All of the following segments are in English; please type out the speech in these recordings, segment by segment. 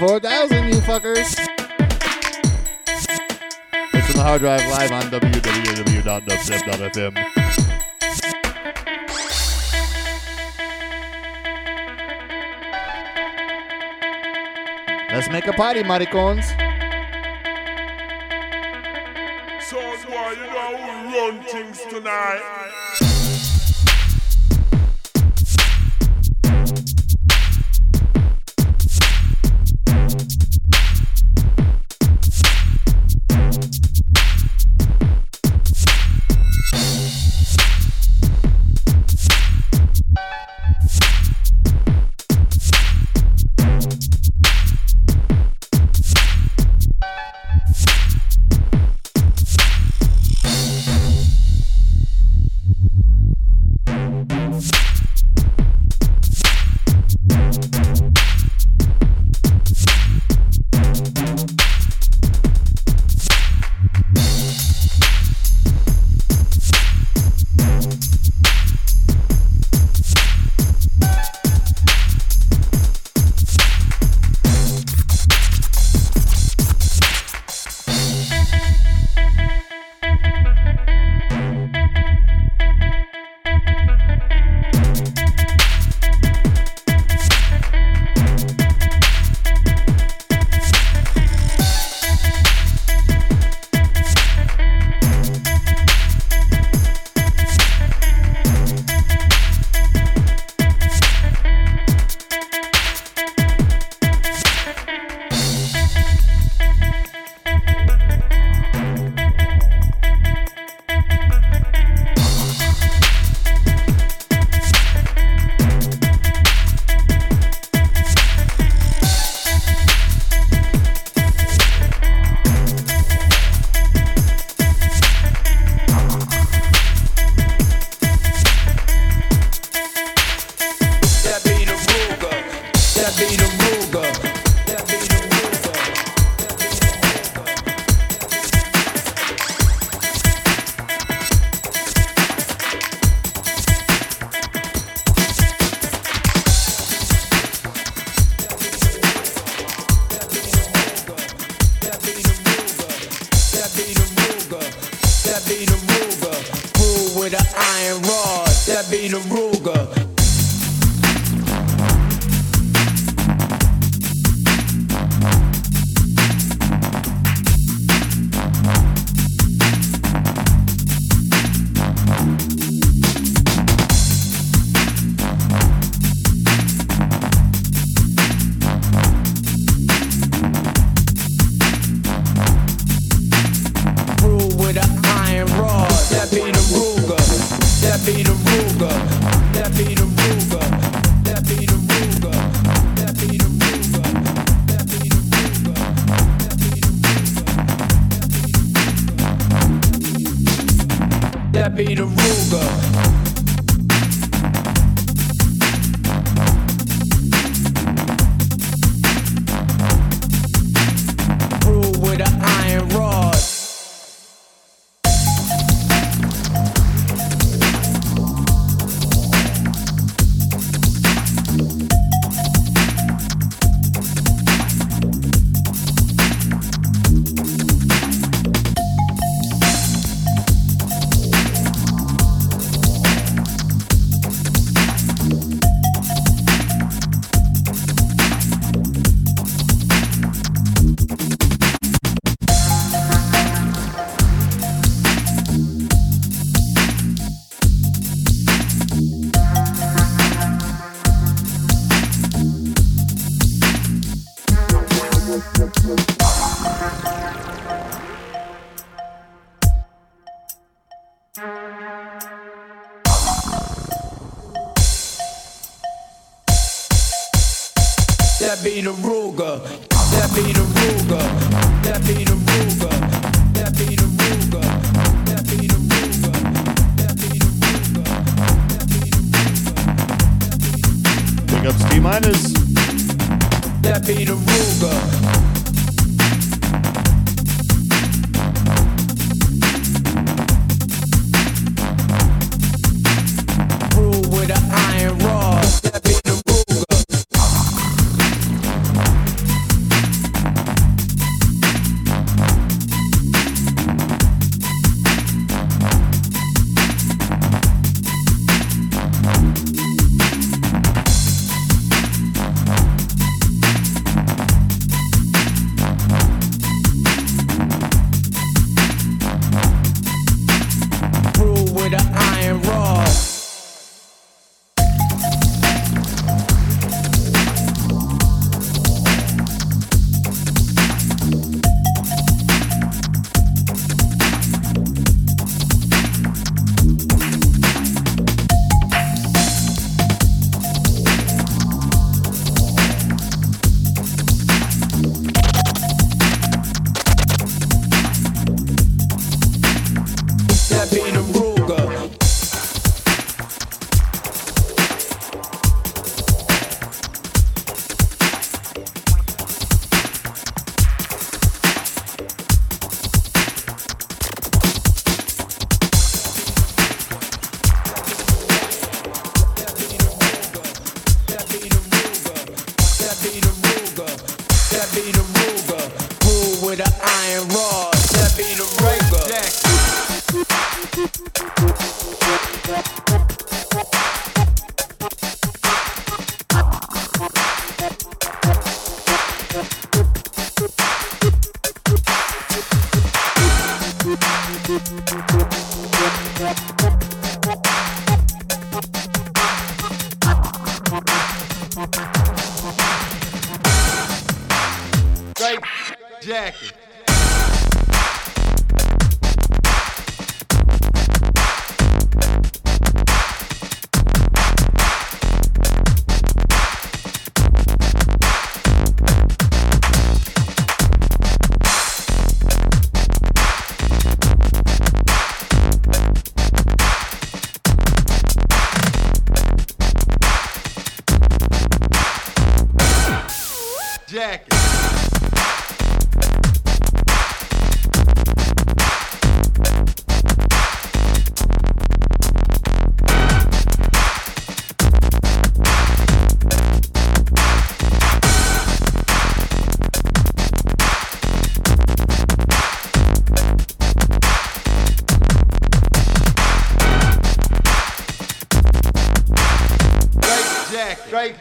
G4000, you fuckers. It's on the hard drive live on www.dubstep.fm. Let's make a party, maricones. So, boy, you know we run things tonight.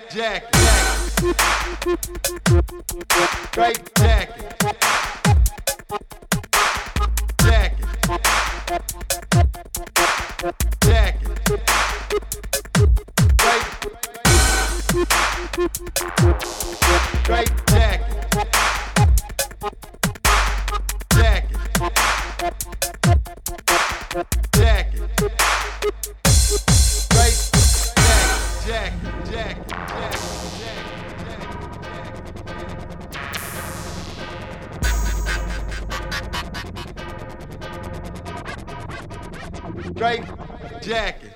Jack. Great jacket.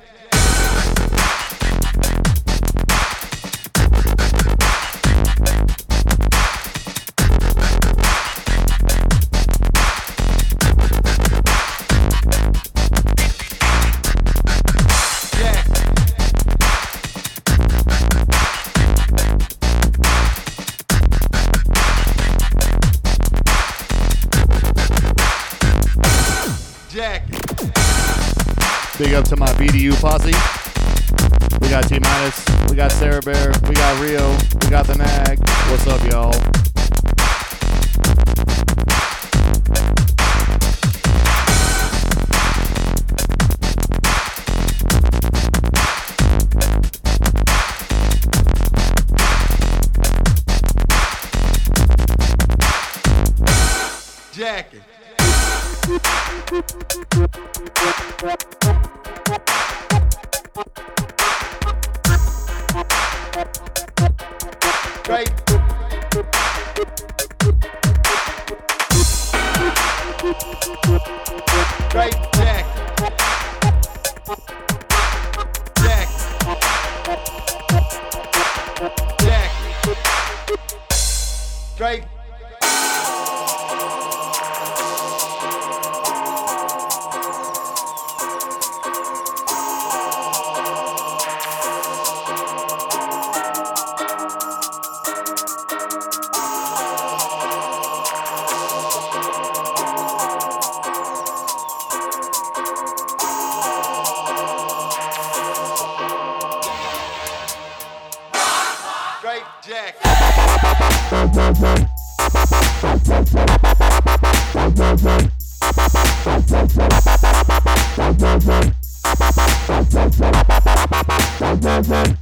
Thank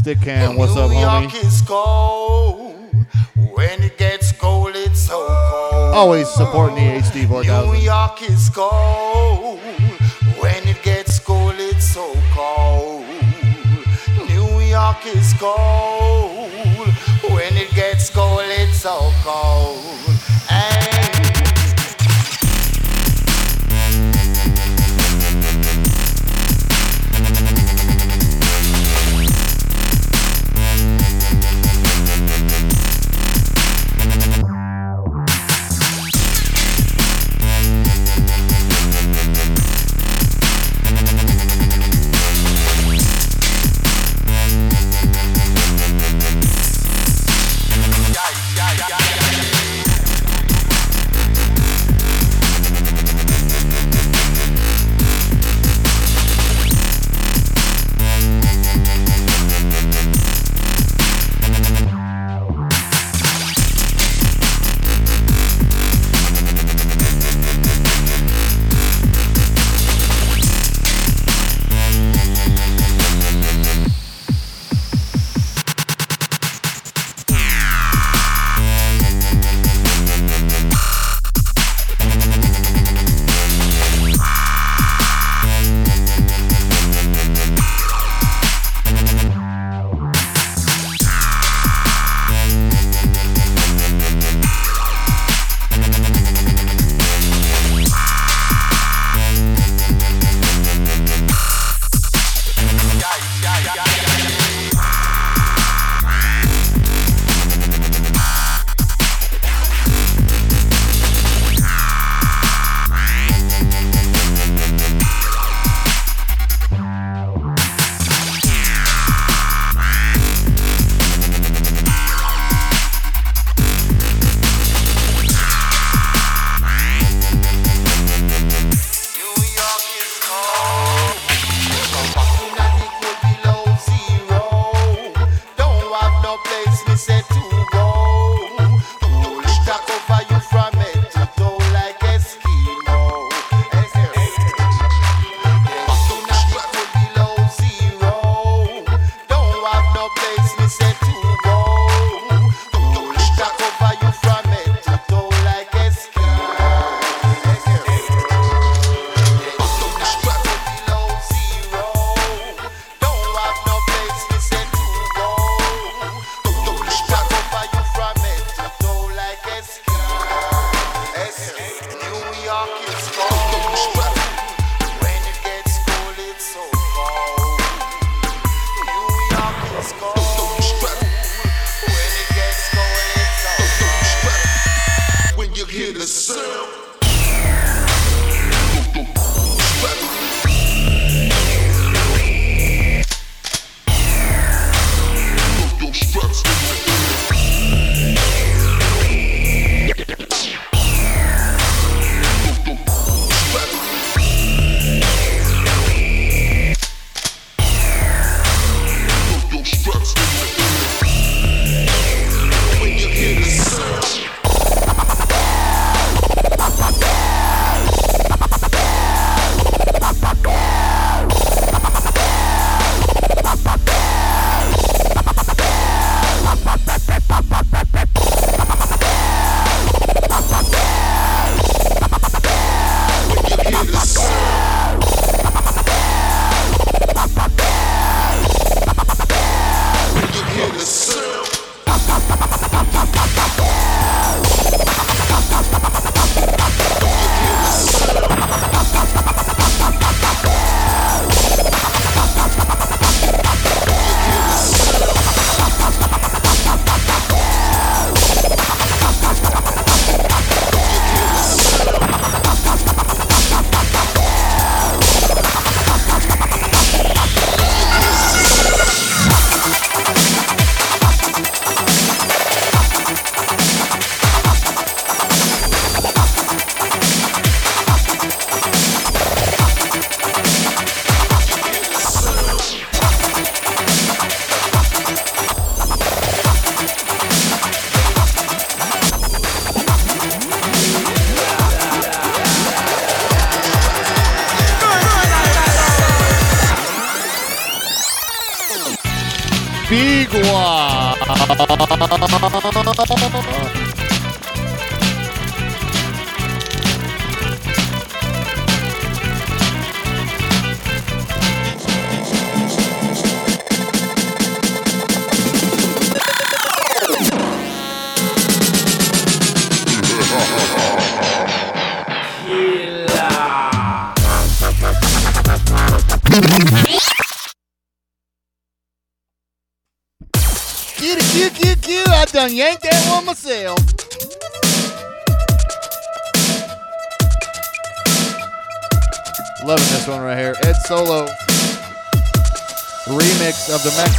stick cam. What's New up, York homie? is cold. When it gets cold, it's so cold. Always supporting the HD New 4000. York is cold. When it gets cold, it's so cold. New York is cold. When it gets cold, it's so cold.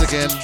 Of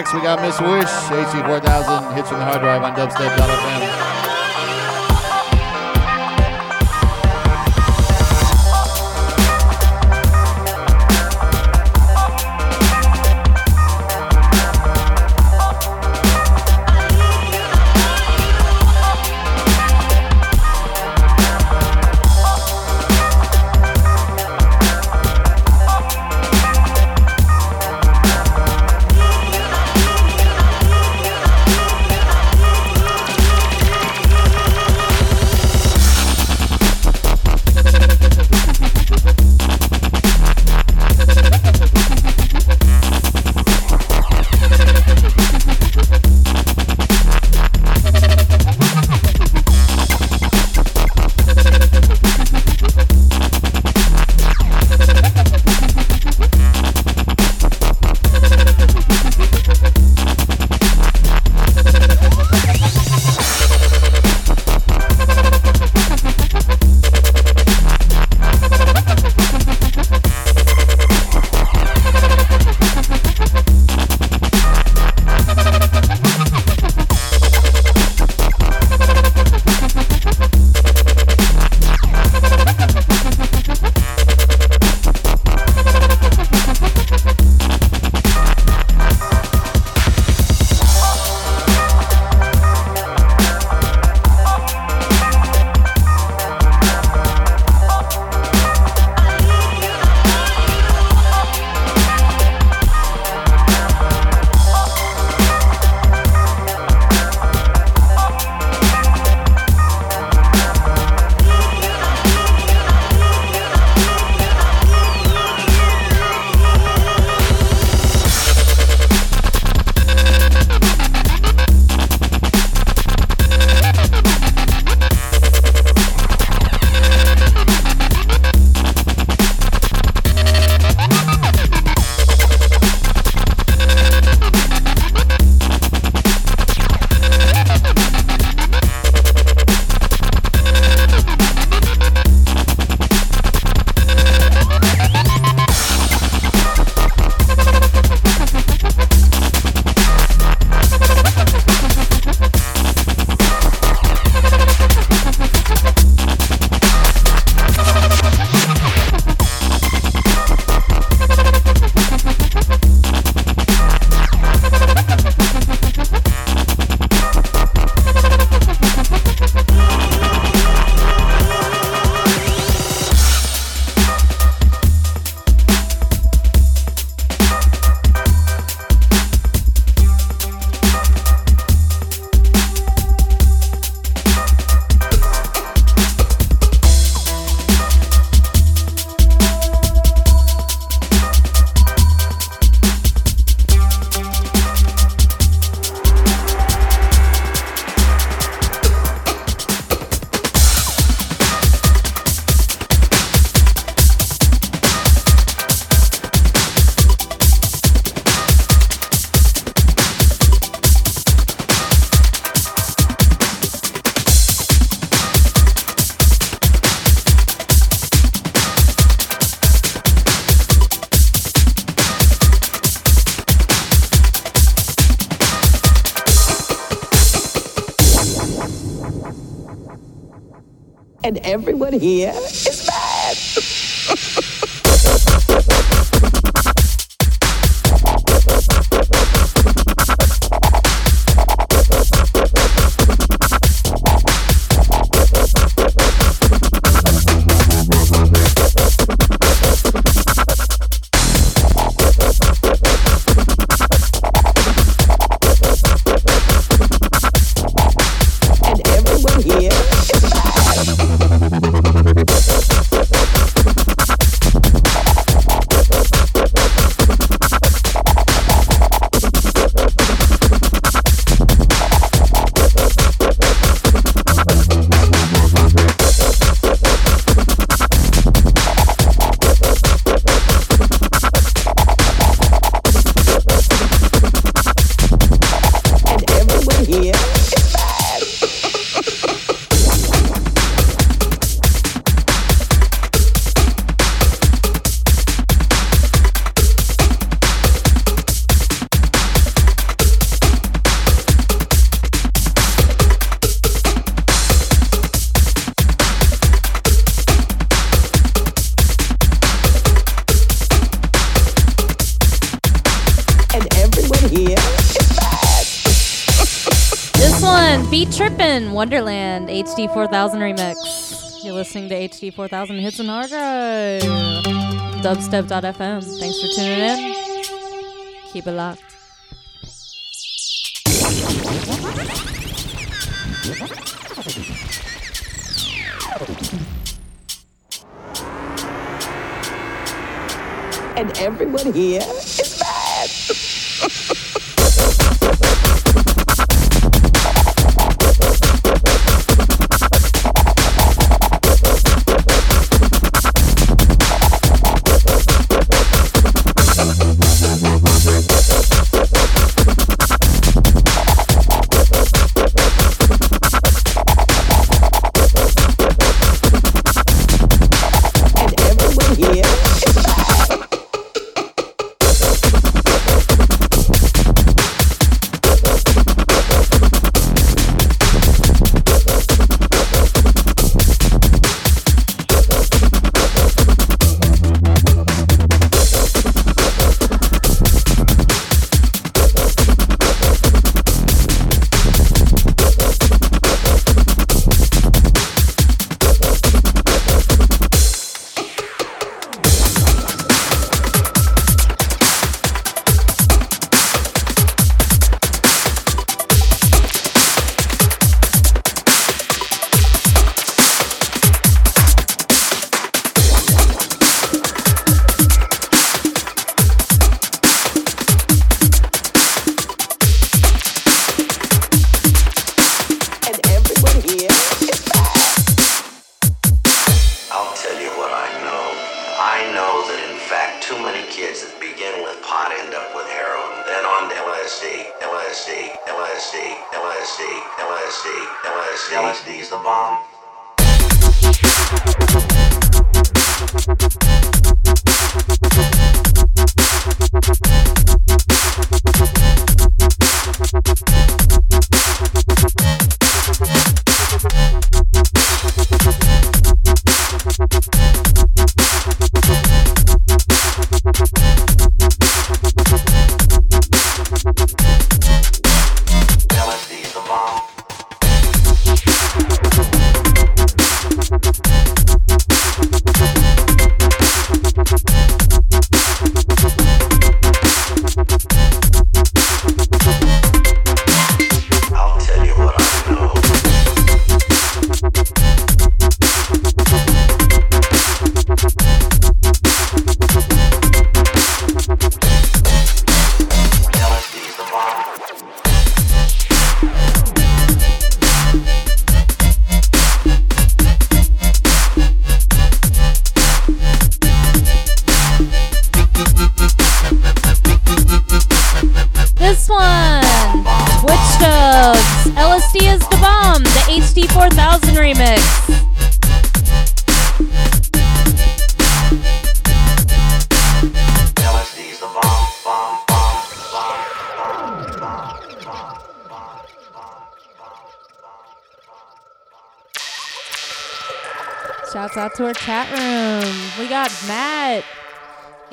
next, we got Miss Wish, AC4000, hits from the hard drive on dubstep.fm. here Trippin' HD 4000 remix. You're listening to HD 4000 Hits and Drive. Dubstep.fm. Thanks for tuning in. Keep it locked. And everyone here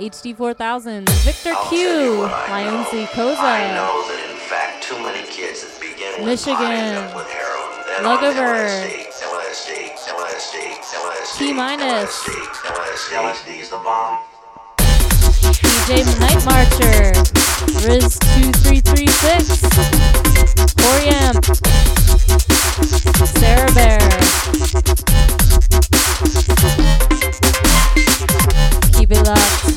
HD4000, Victor Q, Lion C. Koza. I know that in fact too many kids that begin with Michigan. With Lugover. T minus. LSD is the bomb. DJ Night Marcher, Riz 2336, Coriamp, Sarah Bear. Keep it locked.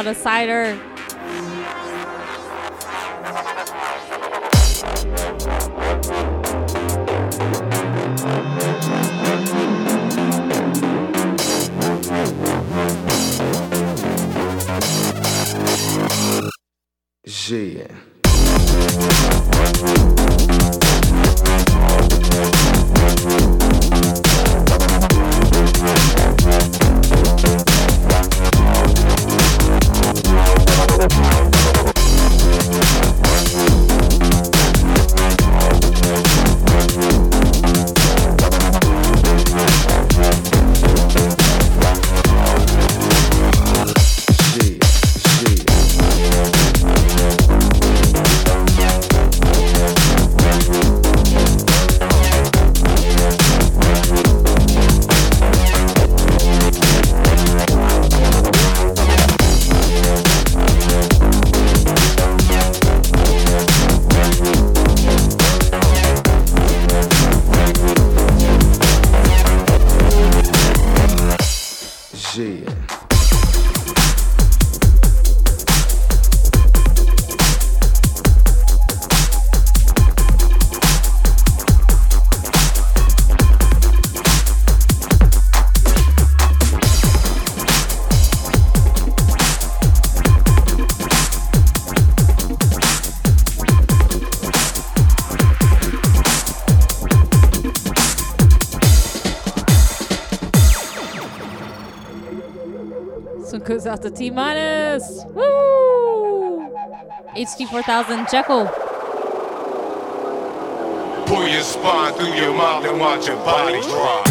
Lot of cider. Yeah. T minus. Woo! HD 4000 Jekyll. Pull your spine through your mouth and watch your body drop.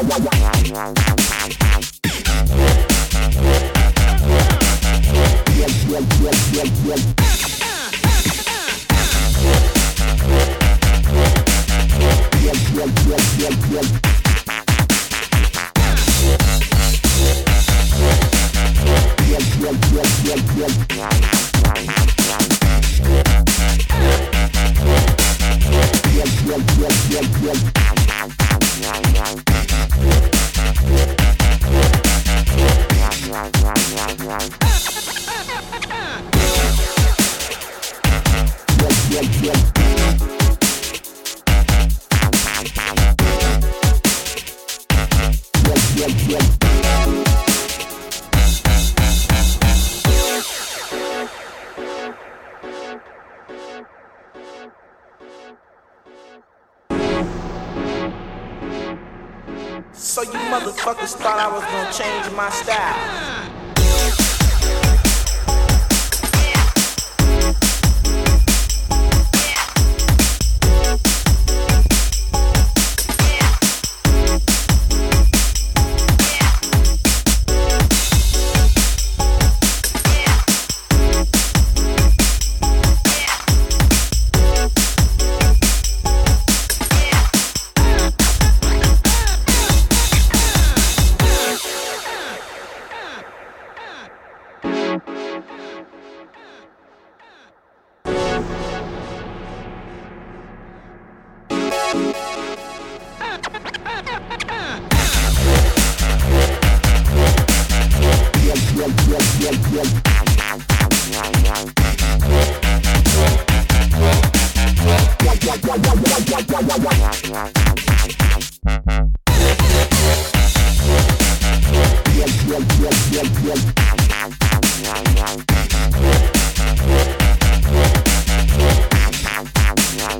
Música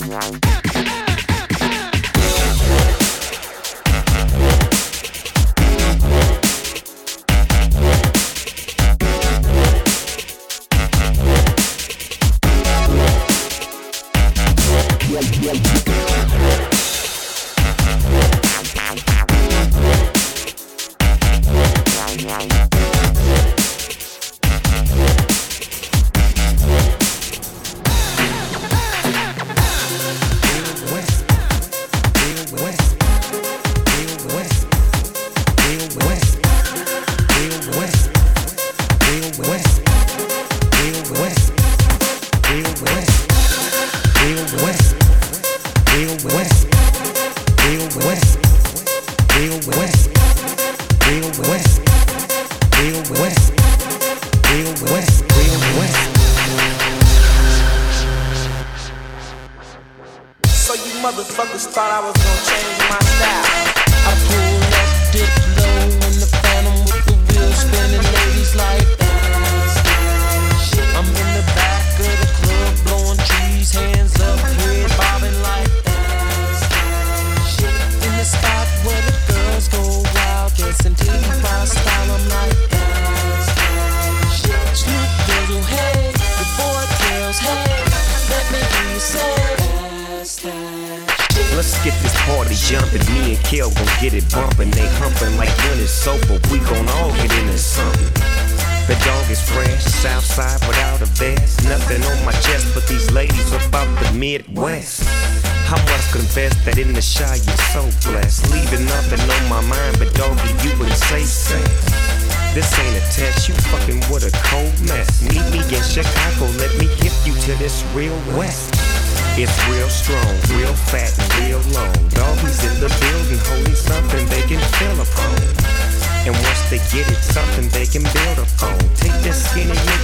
Yeah.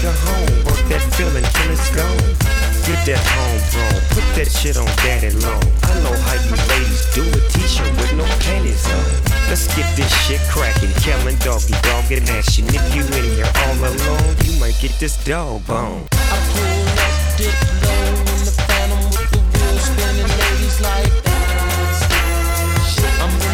Nigga home, work that feeling till it's gone. Get that homegrown, put that shit on daddy long. I know how you ladies do a t-shirt with no panties on. Let's get this shit cracking, killing doggy dog in action. If you in here all alone, you might get this dog bone. I pull up, dip low in the phantom with the wheels spinning, ladies like that. I'm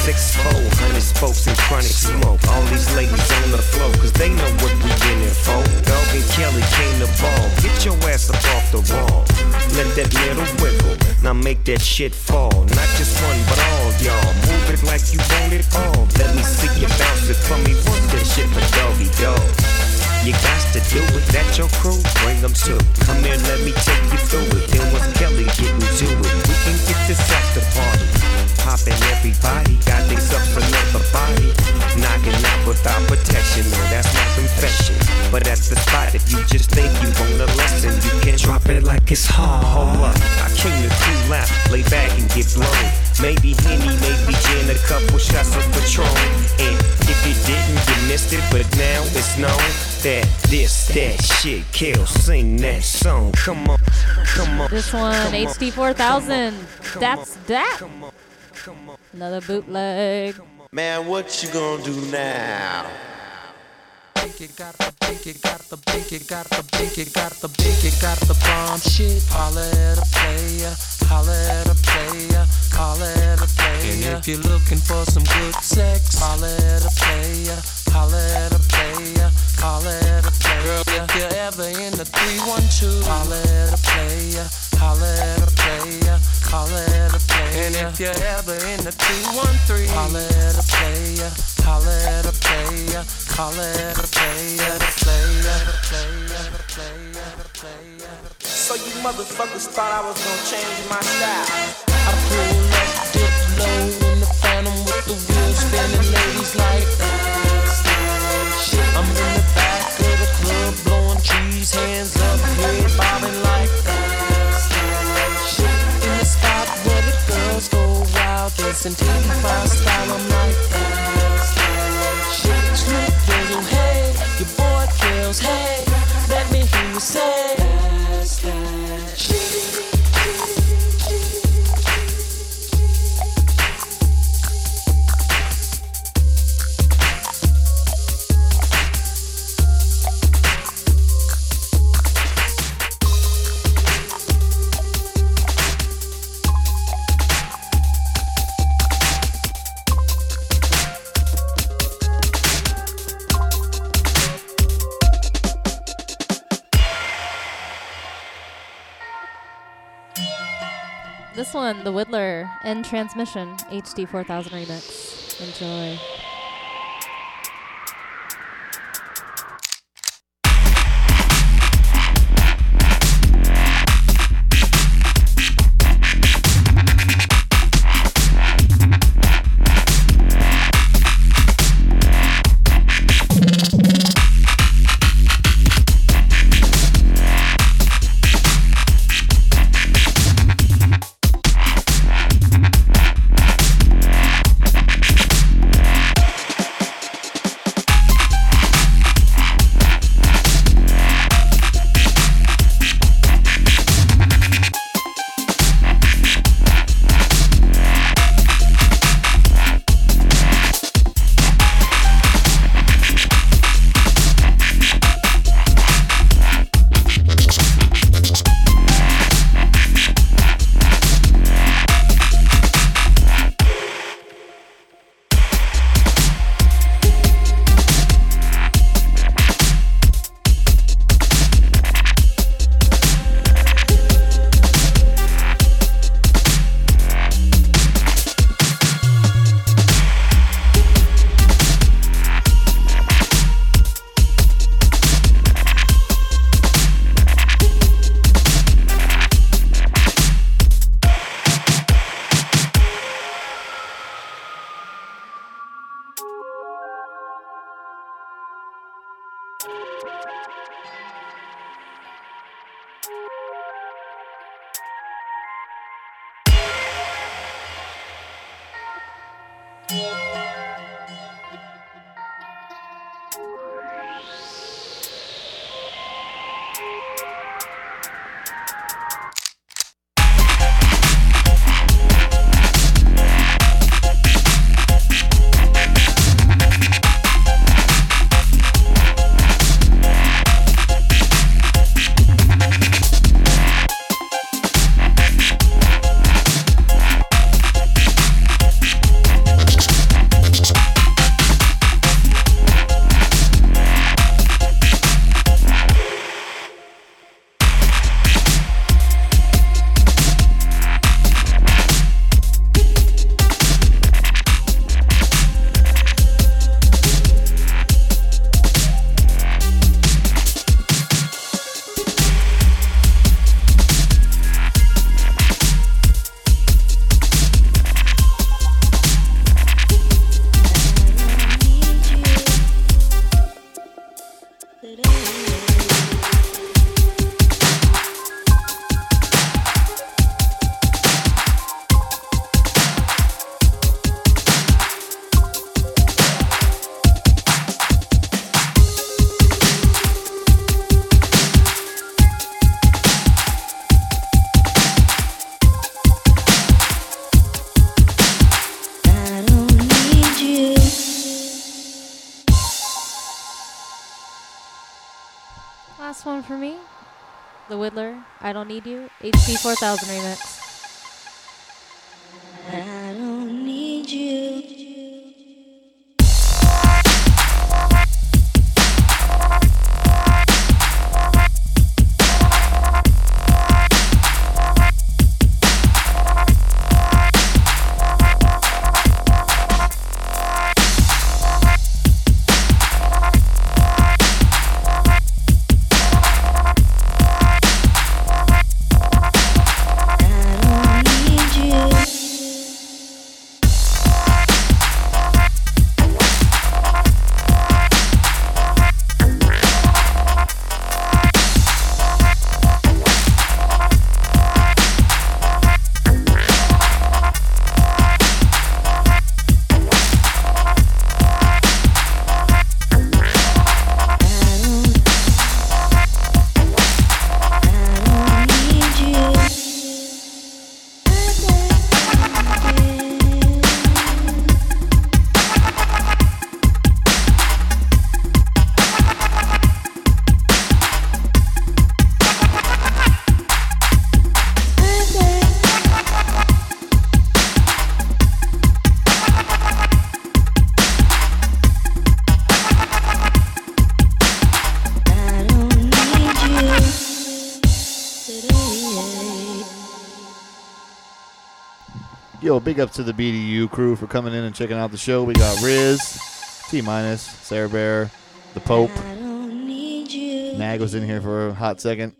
six fold, hundred spokes and chronic smoke. All these ladies on the floor, cause they know what we in it for. Dog and Kelly came to ball. Get your ass up off the wall. Let that middle wiggle. Now make that shit fall. Not just one, but all y'all. Move it like you want it all. Let me see you bounce it for me. Work that shit for doggy dog. You got to do it, that your crew, bring them too. Come here, let me take you through it. Then what's Kelly getting to it? We can get this after party. Popping everybody, got these up for another body. Knocking out without protection, no, that's my confession. But at the spot, if you just think you want a lesson, you can drop it like it's hard. Hold up, I came to cool out, lay back and get blown. Maybe Henny, maybe gin, a couple shots of Patron. And if you didn't, you missed it, but now it's known that this, that shit kills. Sing that song, come on, come on. This one, on, HD 4000. That's that. Come on, come on. Another bootleg. Man, what you gonna do now? It got the big, it got the big, it got the big, it got the big, it got the bomb shit. Holla at a player, holla at a player, holla at a player. And if you're looking for some good sex, holla at a player, holla at a player, holla at a player. Girl, if you're ever in the 312, holla at a player, holla at a player, And if you're ever in the 213, holla at a player, holla at a player, holla at a player, a player, a player, a player, a player. So you motherfuckers thought I was gonna change my style. I pull up, dip low in the phantom with the wheels spinning, ladies like that. I'm in the back of the club, blowing trees, hands up, dancing to the fast style, One, The Whittler, End Transmission, HD 4000 remix. Enjoy. One for me. The Whittler, I Don't Need You, HP 4000 remix. I don't need you. Ups to the BDU crew for coming in and checking out the show. We got Riz, T minus, Sarah Bear, the Pope. I don't need you. Nag was in here for a hot second.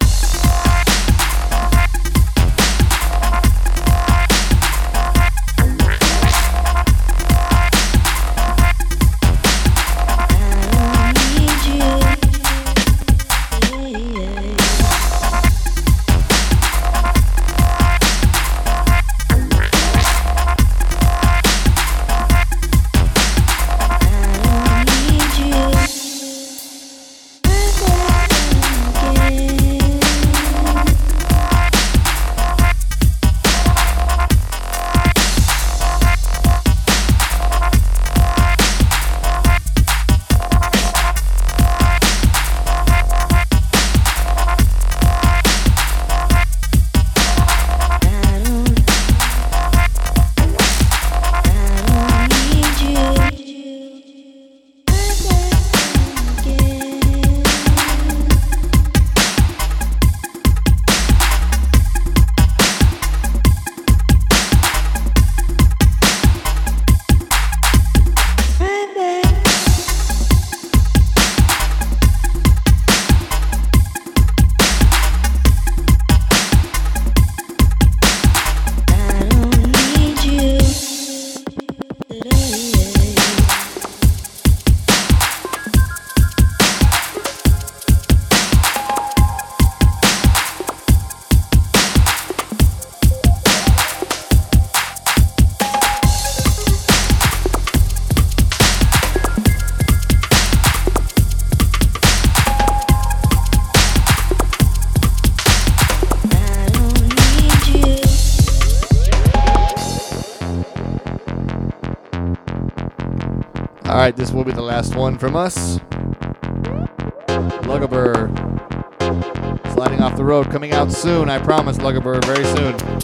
Last one from us. Lugabur sliding off the road, coming out soon. I promise, Lugabur, very soon.